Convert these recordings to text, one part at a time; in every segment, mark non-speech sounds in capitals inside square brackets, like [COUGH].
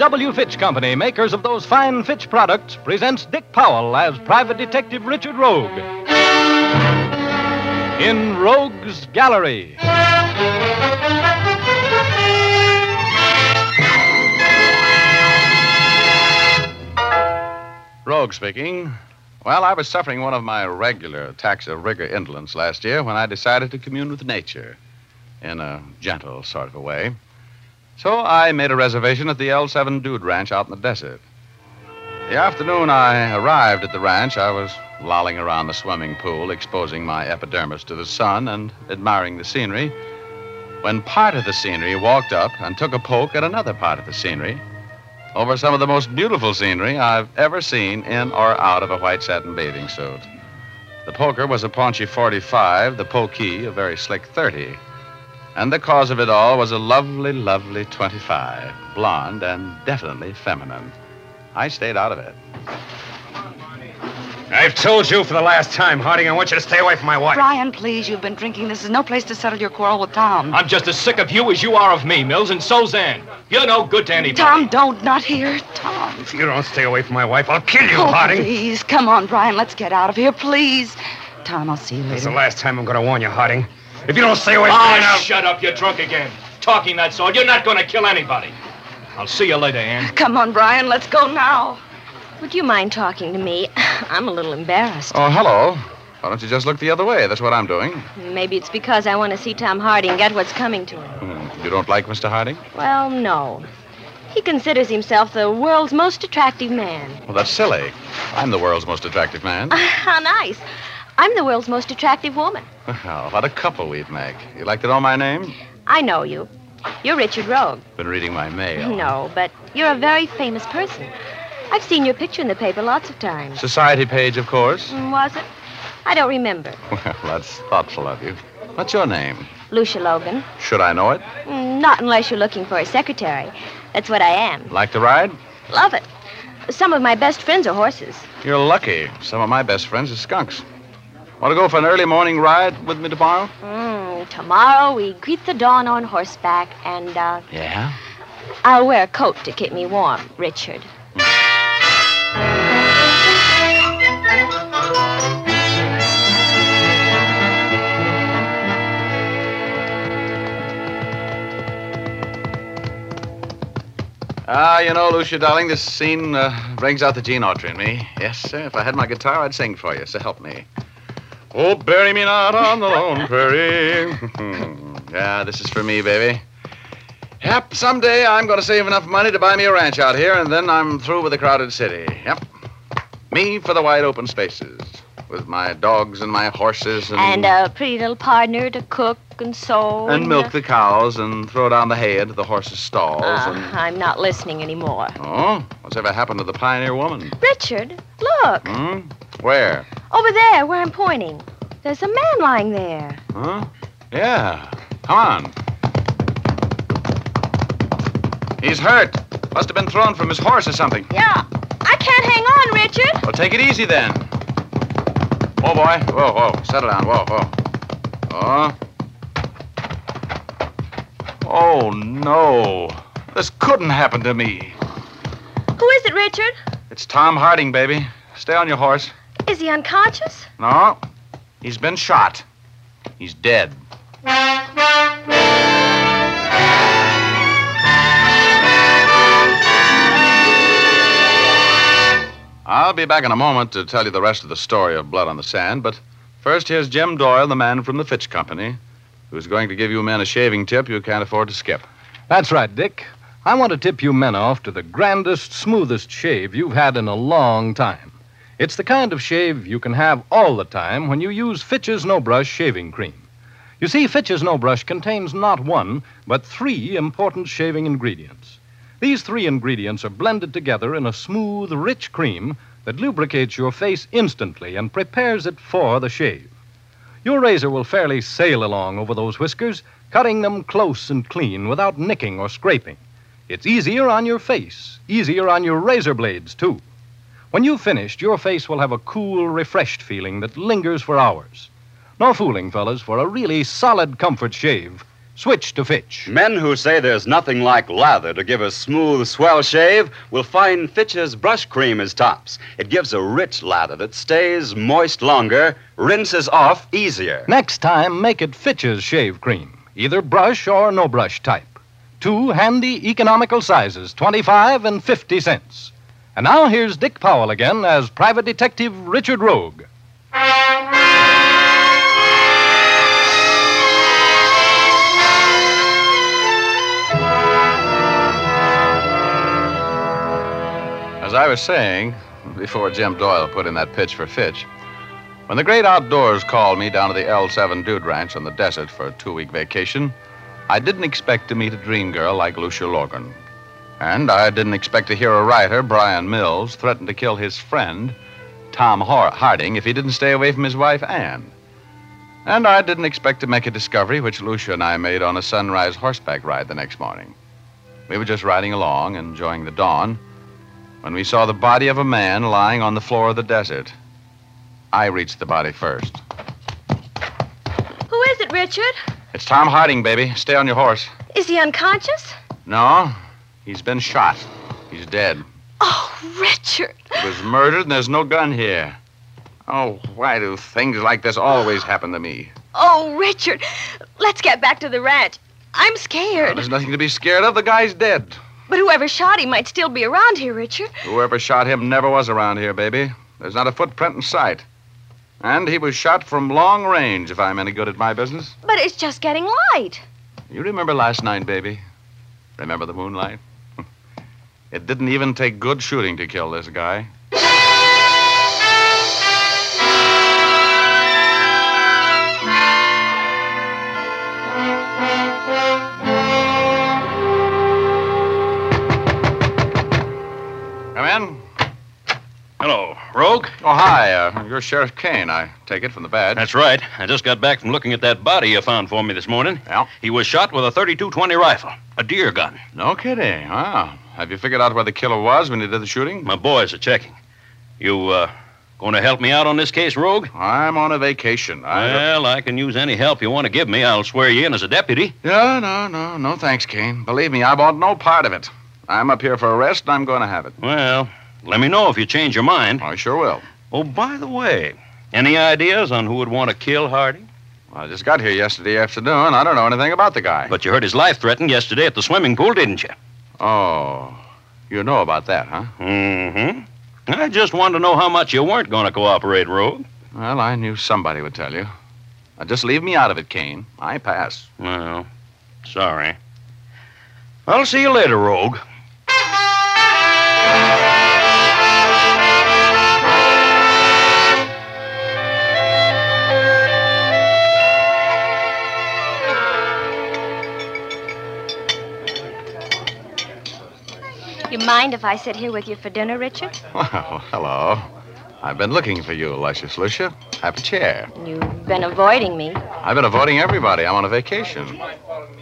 F.W. Fitch Company, makers of those fine Fitch products, presents Dick Powell as Private Detective Richard Rogue. In Rogue's Gallery. Rogue speaking. Well, I was suffering one of my regular attacks of rigor indolence last year when I decided to commune with nature in a gentle sort of a way. So I made a reservation at the L7 Dude Ranch out in the desert. The afternoon I arrived at the ranch, I was lolling around the swimming pool, exposing my epidermis to the sun and admiring the scenery, when part of the scenery walked up and took a poke at another part of the scenery over some of the most beautiful scenery I've ever seen in or out of a white satin bathing suit. The poker was a paunchy 45, the pokey a very slick 30. And the cause of it all was a lovely, lovely 25, blonde and definitely feminine. I stayed out of it. I've told you for the last time, Harding, I want you to stay away from my wife. Brian, please, you've been drinking. This is no place to settle your quarrel with Tom. I'm just as sick of you as you are of me, Mills, and so's Ann. You're no good to anybody. Tom, don't, not here. Tom. If you don't stay away from my wife, I'll kill you, Oh, Harding. please, come on, Brian, let's get out of here, please. Tom, I'll see you later. This is the last time I'm going to warn you, Harding. If you don't stay away from me, Ah, I'll... shut up. You're drunk again. Talking that sort. You're not going to kill anybody. I'll see you later, Ann. Come on, Brian, let's go now. Would you mind talking to me? [LAUGHS] I'm a little embarrassed. Oh, hello. Why don't you just look the other way? That's what I'm doing. Maybe it's because I want to see Tom Harding get what's coming to him. Hmm. You don't like Mr. Harding? Well, no. He considers himself the world's most attractive man. Well, that's silly. I'm the world's most attractive man. How [LAUGHS] nice. I'm the world's most attractive woman. Well, what a couple we'd make. You like to know my name? I know you. You're Richard Rogue. Been reading my mail. No, but you're a very famous person. I've seen your picture in the paper lots of times. Society page, of course. Mm, Was it? I don't remember. Well, that's thoughtful of you. What's your name? Lucia Logan. Should I know it? Mm, Not unless you're looking for a secretary. That's what I am. Like to ride? Love it. Some of my best friends are horses. You're lucky. Some of my best friends are skunks. Want to go for an early morning ride with me tomorrow? Mm, tomorrow we greet the dawn on horseback, and uh, Yeah? I'll wear a coat to keep me warm, Richard. Ah, you know, Lucia, darling, this scene uh, brings out the Gene Autry in me. Yes, sir. If I had my guitar, I'd sing for you, so help me. Oh, bury me not on the lone prairie. [LAUGHS] yeah, this is for me, baby. Yep, someday I'm going to save enough money to buy me a ranch out here, and then I'm through with the crowded city. Yep. Me for the wide open spaces, with my dogs and my horses and... And a pretty little partner to cook and sew. and milk uh, the cows and throw down the hay into the horses' stalls uh, and... I'm not listening anymore. Oh, what's ever happened to the pioneer woman? Richard, look. Hmm? Where? Over there, where I'm pointing. There's a man lying there. Huh? Yeah. Come on. He's hurt. Must have been thrown from his horse or something. Yeah. I can't hang on, Richard. Well, take it easy then. Oh, boy. Whoa, whoa. Settle down. Whoa, whoa. Oh. Oh, no. This couldn't happen to me. Who is it, Richard? It's Tom Harding, baby. Stay on your horse. Is he unconscious? No. He's been shot. He's dead. I'll be back in a moment to tell you the rest of the story of Blood on the Sand, but first here's Jim Doyle, the man from the Fitch Company, who's going to give you men a shaving tip you can't afford to skip. That's right, Dick. I want to tip you men off to the grandest, smoothest shave you've had in a long time. It's the kind of shave you can have all the time when you use Fitch's No Brush shaving cream. You see, Fitch's No Brush contains not one, but three important shaving ingredients. These three ingredients are blended together in a smooth, rich cream that lubricates your face instantly and prepares it for the shave. Your razor will fairly sail along over those whiskers, cutting them close and clean without nicking or scraping. It's easier on your face, easier on your razor blades, too. When you've finished, your face will have a cool, refreshed feeling that lingers for hours. No fooling, fellas, for a really solid comfort shave. Switch to Fitch. Men who say there's nothing like lather to give a smooth, swell shave will find Fitch's brush cream is tops. It gives a rich lather that stays moist longer, rinses off easier. Next time, make it Fitch's shave cream, either brush or no brush type. Two handy, economical sizes, 25 and 50 cents. And now here's Dick Powell again as Private Detective Richard Rogue. As I was saying, before Jim Doyle put in that pitch for Fitch, when the great outdoors called me down to the L7 Dude Ranch on the desert for a two week vacation, I didn't expect to meet a dream girl like Lucia Logan. And I didn't expect to hear a writer, Brian Mills, threaten to kill his friend, Tom Har- Harding, if he didn't stay away from his wife, Anne. And I didn't expect to make a discovery which Lucia and I made on a sunrise horseback ride the next morning. We were just riding along, enjoying the dawn, when we saw the body of a man lying on the floor of the desert. I reached the body first. Who is it, Richard? It's Tom Harding, baby. Stay on your horse. Is he unconscious? No, he's been shot. He's dead. Oh, Richard. He was murdered, and there's no gun here. Oh, why do things like this always happen to me? Oh, Richard. Let's get back to the ranch. I'm scared. There's nothing to be scared of. The guy's dead. But whoever shot him might still be around here, Richard. Whoever shot him never was around here, baby. There's not a footprint in sight. And he was shot from long range, if I'm any good at my business. But it's just getting light. You remember last night, baby? Remember the moonlight? It didn't even take good shooting to kill this guy. Come in. Hello, Rogue. Oh, hi. Uh, you're Sheriff Kane, I take it from the badge. That's right. I just got back from looking at that body you found for me this morning. Yeah? He was shot with a 32-20 rifle, a deer gun. No kidding. Wow. Have you figured out where the killer was when he did the shooting? My boys are checking. You, uh, going to help me out on this case, Rogue? I'm on a vacation. I Well, I can use any help you want to give me. I'll swear you in as a deputy. No, no, no, no thanks, Kane. Believe me, I want no part of it. I'm up here for a rest, and I'm going to have it. Well, let me know if you change your mind. I sure will. Oh, by the way, any ideas on who would want to kill Hardy? I just got here yesterday afternoon. I don't know anything about the guy. But you heard his life threatened yesterday at the swimming pool, didn't you? Oh, you know about that, huh? Mm-hmm. I just wanted to know how much you weren't going to cooperate, Rogue. Well, I knew somebody would tell you. Now, just leave me out of it, Kane. I pass. Well, sorry. I'll see you later, Rogue. You mind if I sit here with you for dinner, Richard? Well, hello. I've been looking for you, Luscious Lucia. Have a chair. You've been avoiding me. I've been avoiding everybody. I'm on a vacation.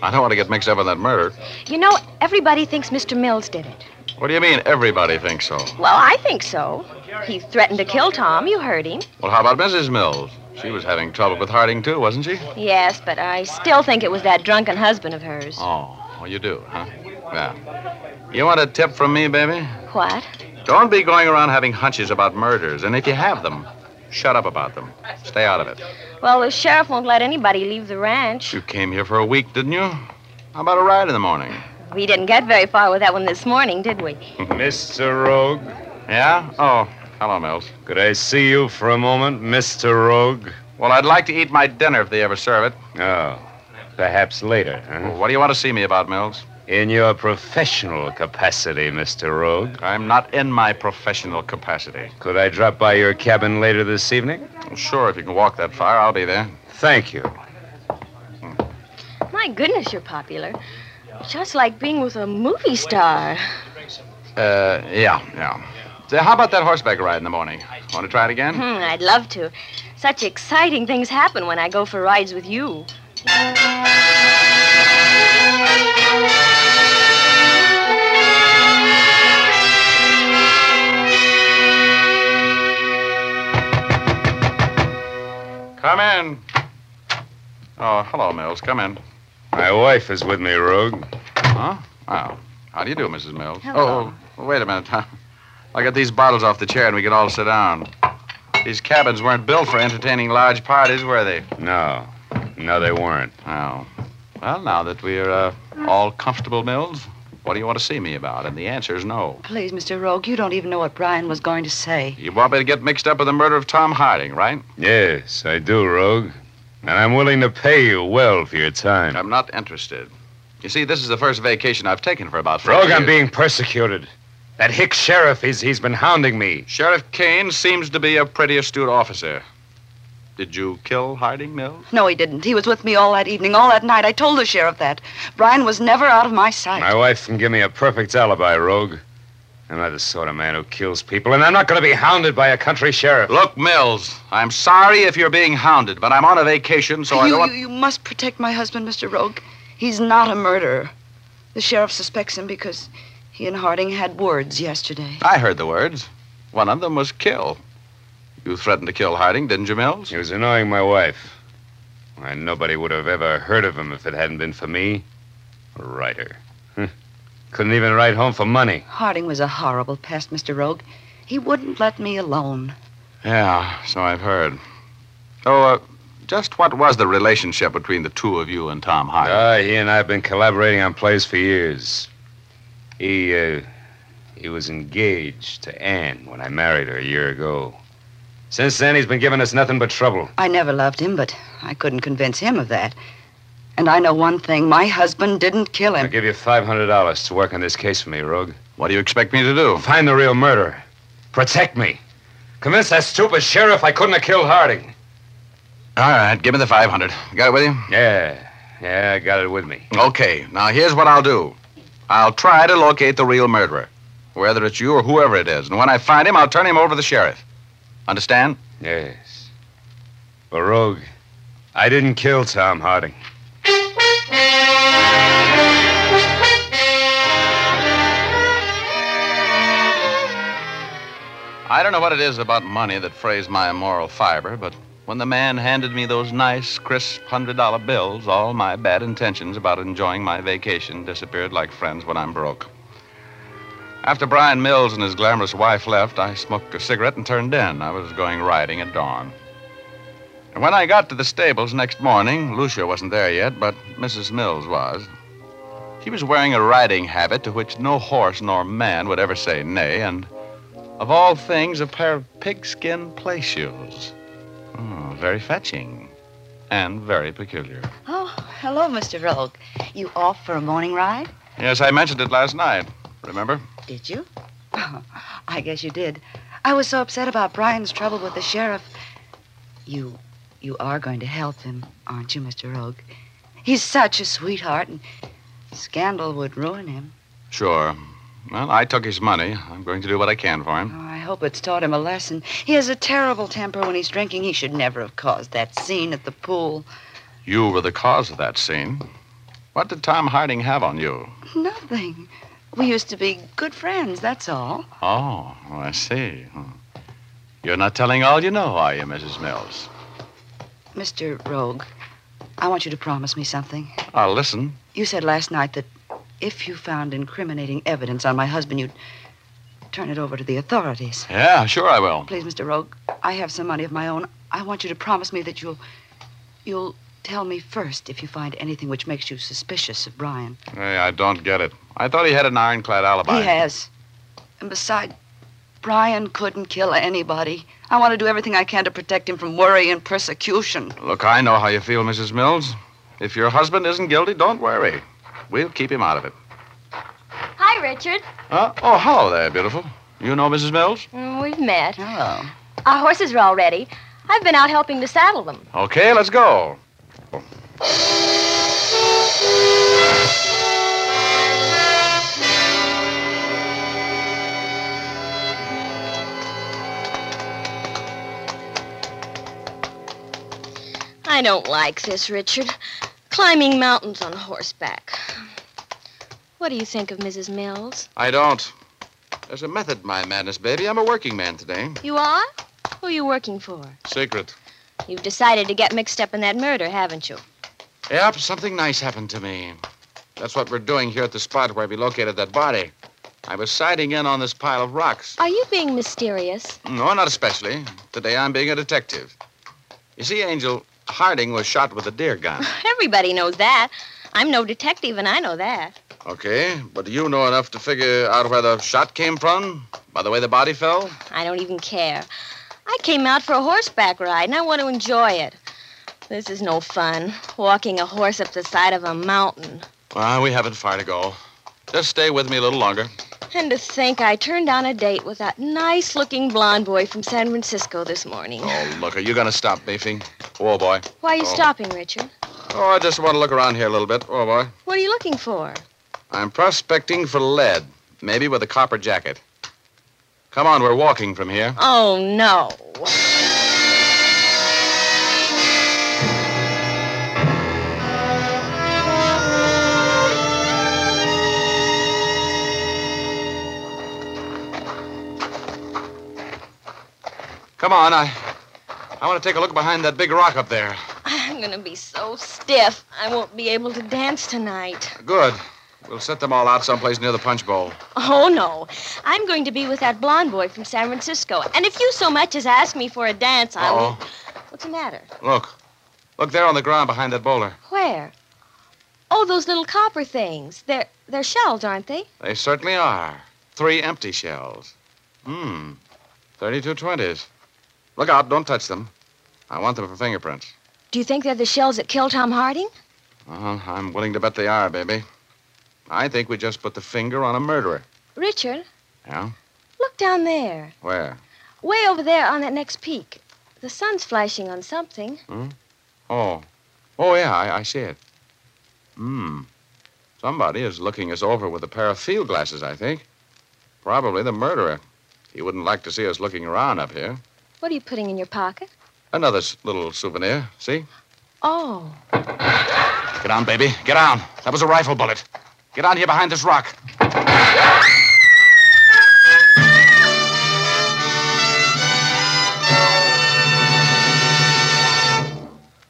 I don't want to get mixed up in that murder. You know, everybody thinks Mr. Mills did it. What do you mean, everybody thinks so? Well, I think so. He threatened to kill Tom. You heard him. Well, how about Mrs. Mills? She was having trouble with Harding, too, wasn't she? Yes, but I still think it was that drunken husband of hers. Oh, well, you do, huh? Yeah. You want a tip from me, baby? What? Don't be going around having hunches about murders, and if you have them, shut up about them. Stay out of it. Well, the sheriff won't let anybody leave the ranch. You came here for a week, didn't you? How about a ride in the morning? We didn't get very far with that one this morning, did we? [LAUGHS] Mr. Rogue, Yeah? Oh, hello, Mills. could I see you for a moment, Mr. Rogue? Well, I'd like to eat my dinner if they ever serve it. Oh, perhaps later, huh? What do you want to see me about, Mills? In your professional capacity, Mr. Rogue. I'm not in my professional capacity. Could I drop by your cabin later this evening? Well, sure, if you can walk that far, I'll be there. Thank you. My goodness, you're popular. Just like being with a movie star. Uh, yeah, yeah. Say, how about that horseback ride in the morning? Want to try it again? Hmm, I'd love to. Such exciting things happen when I go for rides with you. Come in. Oh, hello, Mills. Come in. My wife is with me, Rogue. Huh? Oh. How do you do, Mrs. Mills? Hello. Oh, wait a minute. [LAUGHS] I'll get these bottles off the chair and we can all sit down. These cabins weren't built for entertaining large parties, were they? No. No, they weren't. Oh. Well, now that we're uh, all comfortable, Mills, what do you want to see me about? And the answer is no. Please, Mr. Rogue, you don't even know what Brian was going to say. You want me to get mixed up with the murder of Tom Harding, right? Yes, I do, Rogue. And I'm willing to pay you well for your time. I'm not interested. You see, this is the first vacation I've taken for about 50 Rogue, I'm being persecuted. That hick sheriff, he's, he's been hounding me. Sheriff Kane seems to be a pretty astute officer. Did you kill Harding, Mills? No, he didn't. He was with me all that evening, all that night. I told the sheriff that. Brian was never out of my sight. My wife can give me a perfect alibi, Rogue. I'm not the sort of man who kills people, and I'm not going to be hounded by a country sheriff. Look, Mills, I'm sorry if you're being hounded, but I'm on a vacation, so I don't want... you, you must protect my husband, Mr. Rogue. He's not a murderer. The sheriff suspects him because he and Harding had words yesterday. I heard the words. One of them was kill. You threatened to kill Harding, didn't you, Mills? He was annoying my wife. Why, nobody would have ever heard of him if it hadn't been for me. A writer. Couldn't even write home for money. Harding was a horrible pest, Mr. Rogue. He wouldn't let me alone. Yeah, so I've heard. So, uh, just what was the relationship between the two of you and Tom Harding? Ah, he and I have been collaborating on plays for years. He, uh, he was engaged to Anne when I married her a year ago. Since then, he's been giving us nothing but trouble. I never loved him, but I couldn't convince him of that. And I know one thing my husband didn't kill him. I'll him. give you $500 to work on this case for me, Rogue. what do you expect me to do? Find the real murderer. Protect me. Convince that stupid sheriff I couldn't have killed Harding. All right, give me the 500. Got it with you? Yeah, yeah, I got it with me. Okay, now here's what I'll do I'll try to locate the real murderer, whether it's you or whoever it is. And when I find him, I'll turn him over to the sheriff. Understand? Yes. But, Rogue, I didn't kill Tom Harding. I don't know what it is about money that frays my moral fiber, but when the man handed me those nice, crisp $100 bills, all my bad intentions about enjoying my vacation disappeared like friends when I'm broke. After Brian Mills and his glamorous wife left, I smoked a cigarette and turned in. I was going riding at dawn. And when I got to the stables next morning, Lucia wasn't there yet, but Mrs. Mills was. She was wearing a riding habit to which no horse nor man would ever say nay, and of all things, a pair of pigskin play shoes. Oh, very fetching. And very peculiar. Oh, hello, Mr. Rogue. You off for a morning ride? Yes, I mentioned it last night. Remember? Did you? Oh, I guess you did. I was so upset about Brian's trouble with the sheriff. You you are going to help him, aren't you, Mr. Rogue? He's such a sweetheart and scandal would ruin him. Sure. Well, I took his money. I'm going to do what I can for him. Oh, I hope it's taught him a lesson. He has a terrible temper when he's drinking. He should never have caused that scene at the pool. You were the cause of that scene. What did Tom Harding have on you? Nothing. We used to be good friends, that's all. Oh, I see. Hmm. You're not telling all you know, are you, Mrs. Mills? Mr. Rogue, I want you to promise me something. I'll listen. You said last night that if you found incriminating evidence on my husband, you'd turn it over to the authorities. Yeah, sure I will. Please, Mr. Rogue, I have some money of my own. I want you to promise me that you'll you'll tell me first if you find anything which makes you suspicious of Brian. Hey, I don't get it. I thought he had an ironclad alibi. He has. And besides, Brian couldn't kill anybody. I want to do everything I can to protect him from worry and persecution. Look, I know how you feel, Mrs. Mills. If your husband isn't guilty, don't worry. We'll keep him out of it. Hi, Richard. Uh, oh, hello there, beautiful. You know Mrs. Mills? Mm, We've met. Hello. Our horses are all ready. I've been out helping to saddle them. Okay, let's go. I don't like this, Richard. Climbing mountains on horseback. What do you think of Mrs. Mills? I don't. There's a method my madness, baby. I'm a working man today. You are? Who are you working for? Secret. You've decided to get mixed up in that murder, haven't you? Yep, something nice happened to me. That's what we're doing here at the spot where we located that body. I was sighting in on this pile of rocks. Are you being mysterious? No, not especially. Today I'm being a detective. You see, Angel, Harding was shot with a deer gun. [LAUGHS] Everybody knows that. I'm no detective, and I know that. Okay, but do you know enough to figure out where the shot came from? By the way the body fell? I don't even care. I came out for a horseback ride, and I want to enjoy it. This is no fun, walking a horse up the side of a mountain. Well, we haven't far to go. Just stay with me a little longer. And to think I turned down a date with that nice looking blonde boy from San Francisco this morning. Oh, look, are you going to stop beefing? Whoa, boy. Why are you Oh. stopping, Richard? Oh, I just want to look around here a little bit. Oh, boy. What are you looking for? I'm prospecting for lead, maybe with a copper jacket. Come on, we're walking from here. Oh, no. Come on, I. I want to take a look behind that big rock up there. I'm going to be so stiff, I won't be able to dance tonight. Good. We'll set them all out someplace near the punch bowl. Oh, no. I'm going to be with that blonde boy from San Francisco. And if you so much as ask me for a dance, I will. What's the matter? look. Look there on the ground behind that boulder. Where? Oh, those little copper things. They're they're shells, aren't they? They certainly are. Three empty shells. Hmm. 32 20s. Look out, don't touch them. I want them for fingerprints. Do you think they're the shells that killed Tom Harding? Uh, I'm willing to bet they are, baby. I think we just put the finger on a murderer. Richard, Yeah? look down there. Where? Way over there on that next peak. The sun's flashing on something. Oh. Oh, yeah, I, I see it. Hmm. Somebody is looking us over with a pair of field glasses, I think. Probably the murderer. He wouldn't like to see us looking around up here. What are you putting in your pocket? Another little souvenir. See? Oh. Get on, baby. Get on. That was a rifle bullet. Get on here behind this rock.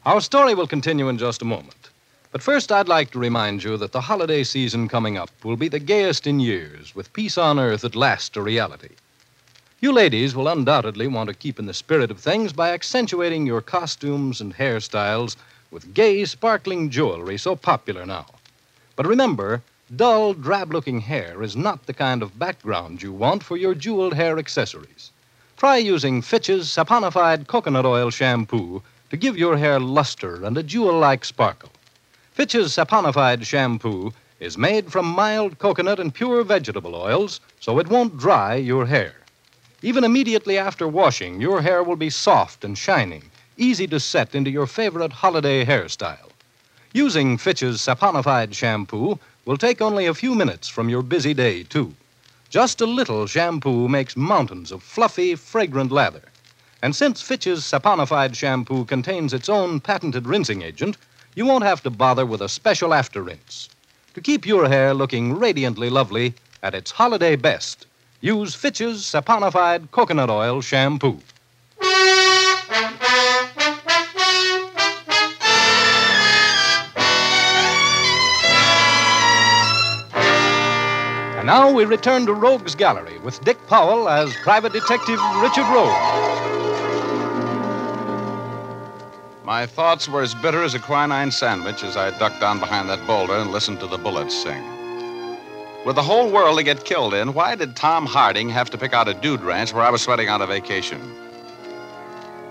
Our story will continue in just a moment. But first, I'd like to remind you that the holiday season coming up will be the gayest in years, with peace on earth at last a reality. You ladies will undoubtedly want to keep in the spirit of things by accentuating your costumes and hairstyles with gay, sparkling jewelry so popular now. But remember, dull, drab looking hair is not the kind of background you want for your jeweled hair accessories. Try using Fitch's saponified coconut oil shampoo to give your hair luster and a jewel like sparkle. Fitch's saponified shampoo is made from mild coconut and pure vegetable oils, so it won't dry your hair. Even immediately after washing, your hair will be soft and shining, easy to set into your favorite holiday hairstyle. Using Fitch's saponified shampoo will take only a few minutes from your busy day, too. Just a little shampoo makes mountains of fluffy, fragrant lather. And since Fitch's saponified shampoo contains its own patented rinsing agent, you won't have to bother with a special after rinse. To keep your hair looking radiantly lovely at its holiday best, use Fitch's saponified coconut oil shampoo. And now we return to Rogue's Gallery with Dick Powell as Private Detective Richard Rogue. My thoughts were as bitter as a quinine sandwich as I ducked down behind that boulder and listened to the bullets sing. With the whole world to get killed in, why did Tom Harding have to pick out a dude ranch where I was sweating out a vacation?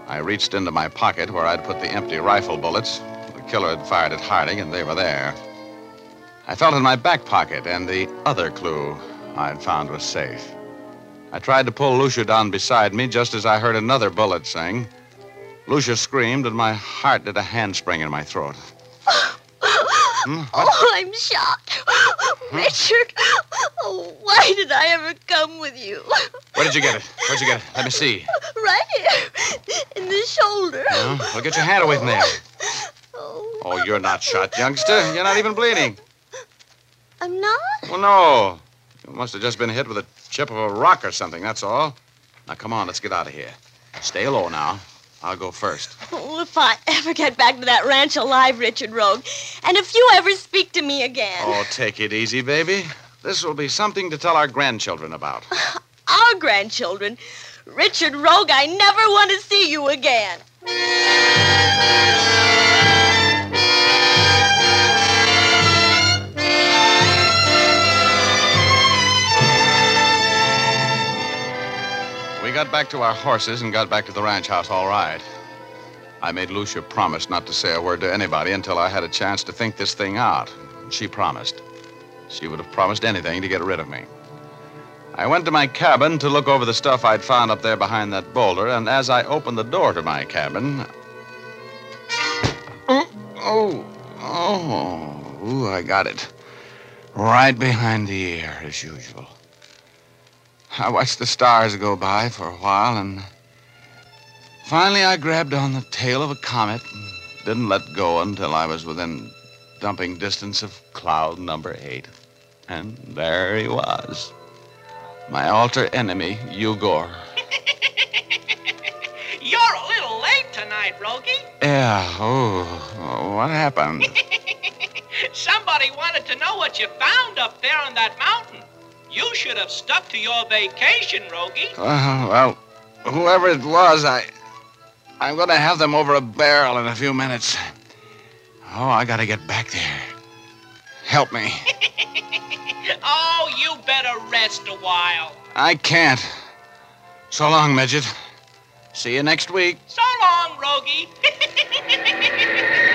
I reached into my pocket where I'd put the empty rifle bullets. The killer had fired at Harding, and they were there. I felt in my back pocket, and the other clue I'd found was safe. I tried to pull Lucia down beside me just as I heard another bullet sing. Lucia screamed, and my heart did a handspring in my throat. [GASPS] Hmm? Oh, I'm shot. Richard, oh, why did I ever come with you? Where did you get it? Where'd you get it? Let me see. Right here, in the shoulder. Well, well, get your hand away from there. Oh. oh, you're not shot, youngster. You're not even bleeding. I'm not? Well, no. You must have just been hit with a chip of a rock or something, that's all. Now, come on, let's get out of here. Stay low now. I'll go first. Oh, if I ever get back to that ranch alive, Richard Rogue, and if you ever speak to me again. Oh, take it easy, baby. This will be something to tell our grandchildren about. Our grandchildren. Richard Rogue, I never want to see you again. Got back to our horses and got back to the ranch house all right. I made Lucia promise not to say a word to anybody until I had a chance to think this thing out. She promised. She would have promised anything to get rid of me. I went to my cabin to look over the stuff I'd found up there behind that boulder, and as I opened the door to my cabin. Oh, oh, oh, I got it. Right behind the ear, as usual. I watched the stars go by for a while, and finally I grabbed on the tail of a comet and didn't let go until I was within dumping distance of cloud number eight. And there he was. My alter enemy, Eugor. [LAUGHS] You're a little late tonight, Rogie. Yeah, oh, what happened? [LAUGHS] Somebody wanted to know what you found up there on that mountain. You should have stuck to your vacation, Rogie. Uh, well, whoever it was, I. I'm gonna have them over a barrel in a few minutes. Oh, I gotta get back there. Help me. [LAUGHS] oh, you better rest a while. I can't. So long, Midget. See you next week. So long, Rogie. [LAUGHS]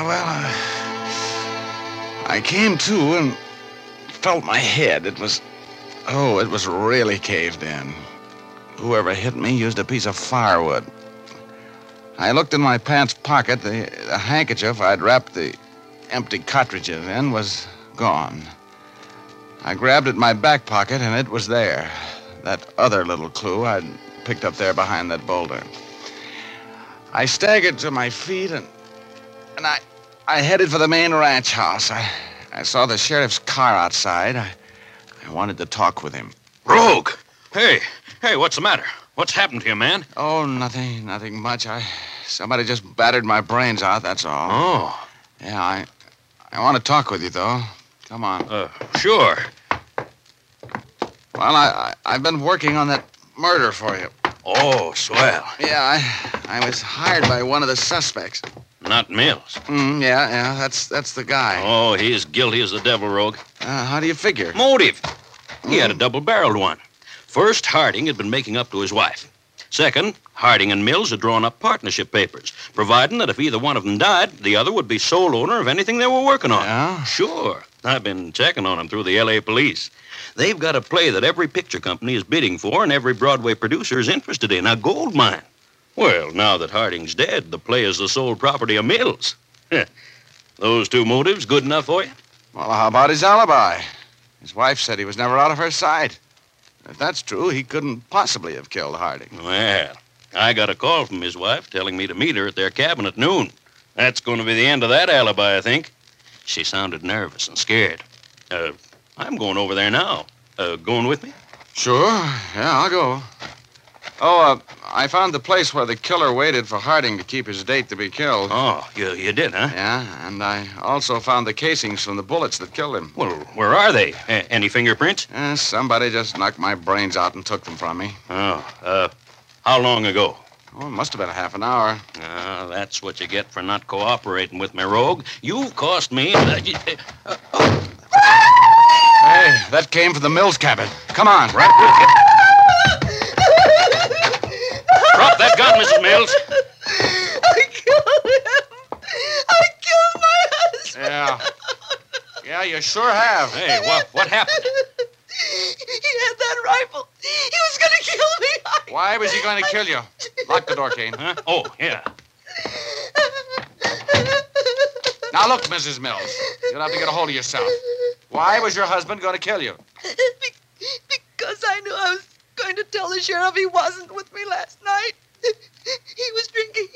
well, uh, I came to and felt my head. It was. Oh, it was really caved in. Whoever hit me used a piece of firewood. I looked in my pants pocket. The, the handkerchief I'd wrapped the empty cartridges in was gone. I grabbed at my back pocket, and it was there. That other little clue I'd picked up there behind that boulder. I staggered to my feet and and I I headed for the main ranch house. I I saw the sheriff's car outside. I I wanted to talk with him. Rogue! Hey, hey, what's the matter? What's happened to you, man? Oh, nothing, nothing much. I somebody just battered my brains out, that's all. Oh. Yeah, I I want to talk with you though. Come on. Uh, sure. Well, I, I I've been working on that murder for you. Oh, swell. Yeah, I I was hired by one of the suspects. Not Mills. Mm, yeah, yeah, that's that's the guy. Oh, he's guilty as the devil, Rogue. Uh, how do you figure? Motive. He had a double barreled one. First, Harding had been making up to his wife. Second, Harding and Mills had drawn up partnership papers, providing that if either one of them died, the other would be sole owner of anything they were working on. Yeah? Sure. I've been checking on them through the L.A. police. They've got a play that every picture company is bidding for and every Broadway producer is interested in a gold mine. Well, now that Harding's dead, the play is the sole property of Mills. Those two motives good enough for you? Well, how about his alibi? His wife said he was never out of her sight. If that's true, he couldn't possibly have killed Harding. Well, I got a call from his wife telling me to meet her at their cabin at noon. That's going to be the end of that alibi, I think. She sounded nervous and scared. Uh, I'm going over there now. Uh, going with me? Sure. Yeah, I'll go. Oh, uh, I found the place where the killer waited for Harding to keep his date to be killed. Oh, you, you did, huh? Yeah, and I also found the casings from the bullets that killed him. Well, where are they? A- any fingerprints? Eh, somebody just knocked my brains out and took them from me. Oh, uh, how long ago? Oh, it must have been a half an hour. Ah, that's what you get for not cooperating with me, Rogue. You've cost me. Uh, y- uh, uh, Hey, that came from the Mills cabin. Come on. right with you. Drop that gun, Mrs. Mills. I killed him. I killed my husband. Yeah. Yeah, you sure have. Hey, what, what [LAUGHS] happened? He had that rifle. He was going to kill me. I... Why was he going to kill you? Lock the door, Kane. Huh? Oh, yeah. Now, look, Mrs. Mills. You'll have to get a hold of yourself. Why was your husband going to kill you? Be- because I knew I was going going to tell the sheriff he wasn't with me last night. He was drinking.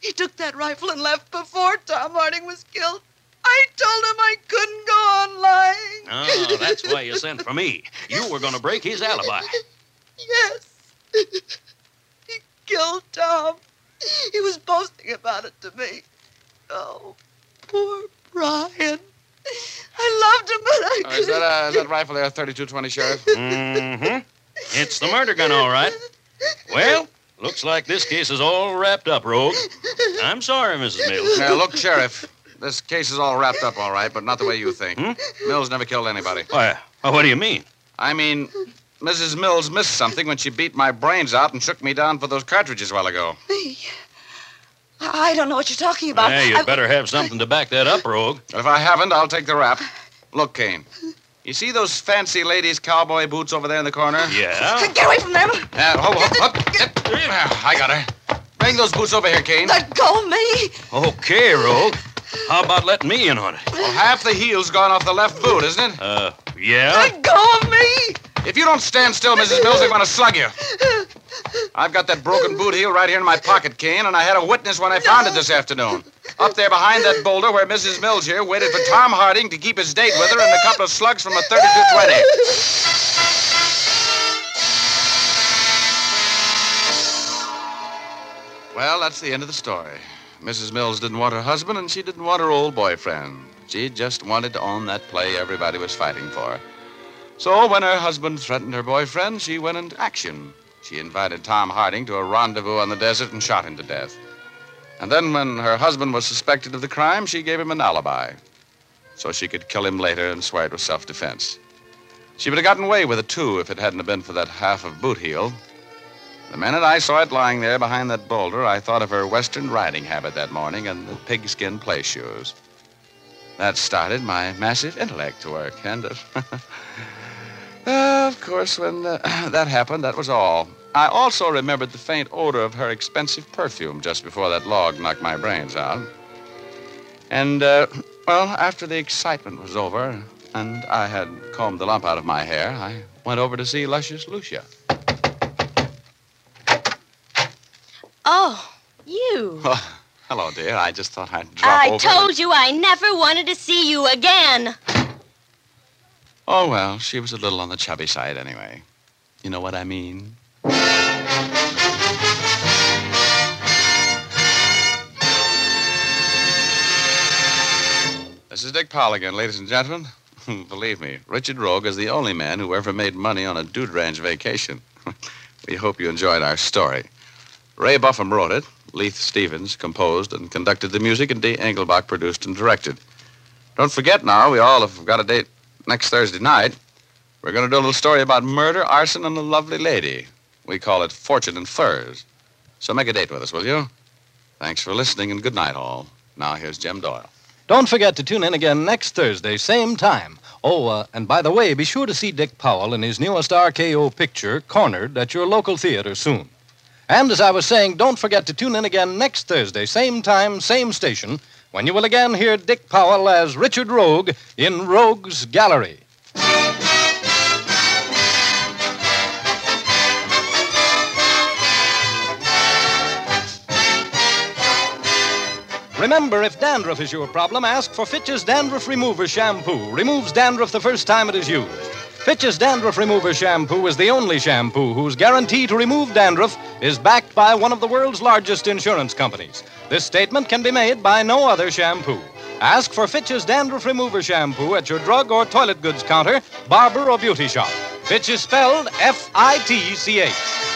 He took that rifle and left before Tom Harding was killed. I told him I couldn't go on lying. Oh, that's why you sent for me. You were going to break his alibi. Yes. He killed Tom. He was boasting about it to me. Oh, poor Brian. I loved him, but I Oh, is, that, uh, is that rifle there 3220, Sheriff? Mm-hmm. It's the murder gun, all right. Well, looks like this case is all wrapped up, Rogue. I'm sorry, Mrs. Mills. Now, look, Sheriff. This case is all wrapped up, all right, but not the way you think. Hmm? Mills never killed anybody. Why, what do you mean? I mean, Mrs. Mills missed something when she beat my brains out and shook me down for those cartridges a while ago. Me? I don't know what you're talking about. Yeah, you I- better have something to back that up, Rogue. If I haven't, I'll take the rap. Look, Kane. You see those fancy ladies' cowboy boots over there in the corner? Yeah? Get away from them. Uh, hop, hop, hop. Yep. Ah, I got her. Bring those boots over here, Kane. Let go of me. Okay, Rogue. How about letting me in on it? Well, half the heel's gone off the left boot, isn't it? Uh, yeah? Let go of me. If you don't stand still, Mrs. Mills, I'm going to slug you. I've got that broken boot heel right here in my pocket, Kane, and I had a witness when I found it this afternoon. Up there behind that boulder where Mrs. Mills here waited for Tom Harding to keep his date with her and a couple of slugs from a 3220. Well, that's the end of the story. Mrs. Mills didn't want her husband, and she didn't want her old boyfriend. She just wanted to own that play everybody was fighting for. So when her husband threatened her boyfriend, she went into action. She invited Tom Harding to a rendezvous on the desert and shot him to death. And then, when her husband was suspected of the crime, she gave him an alibi so she could kill him later and swear it was self defense. She would have gotten away with it, too, if it hadn't been for that half of boot heel. The minute I saw it lying there behind that boulder, I thought of her Western riding habit that morning and the pigskin play shoes. That started my massive intellect to work, and uh, [LAUGHS] uh, of course, when uh, [CLEARS THROAT] that happened, that was all. I also remembered the faint odor of her expensive perfume just before that log knocked my brains out. And, uh, well, after the excitement was over and I had combed the lump out of my hair, I went over to see Luscious Lucia. Oh, you. Oh, [LAUGHS] hello, dear. I just thought I'd drop I over. told you I never wanted to see you again. Oh, well, she was a little on the chubby side anyway. You know what I mean? This is Dick Powell again, ladies and gentlemen. [LAUGHS] Believe me, Richard Rogue is the only man who ever made money on a dude ranch vacation. [LAUGHS] we hope you enjoyed our story. Ray Buffum wrote it, Leith Stevens composed and conducted the music, and Dee Engelbach produced and directed. Don't forget now, we all have got a date next Thursday night. We're going to do a little story about murder, arson, and a lovely lady. We call it Fortune and Furs. So make a date with us, will you? Thanks for listening, and good night, all. Now here's Jim Doyle. Don't forget to tune in again next Thursday, same time. Oh, uh, and by the way, be sure to see Dick Powell in his newest RKO picture, Cornered, at your local theater soon. And as I was saying, don't forget to tune in again next Thursday, same time, same station, when you will again hear Dick Powell as Richard Rogue in Rogue's Gallery. Remember, if dandruff is your problem, ask for Fitch's Dandruff Remover Shampoo. Removes dandruff the first time it is used. Fitch's Dandruff Remover Shampoo is the only shampoo whose guarantee to remove dandruff is backed by one of the world's largest insurance companies. This statement can be made by no other shampoo. Ask for Fitch's Dandruff Remover Shampoo at your drug or toilet goods counter, barber, or beauty shop. Fitch is spelled F I T C H.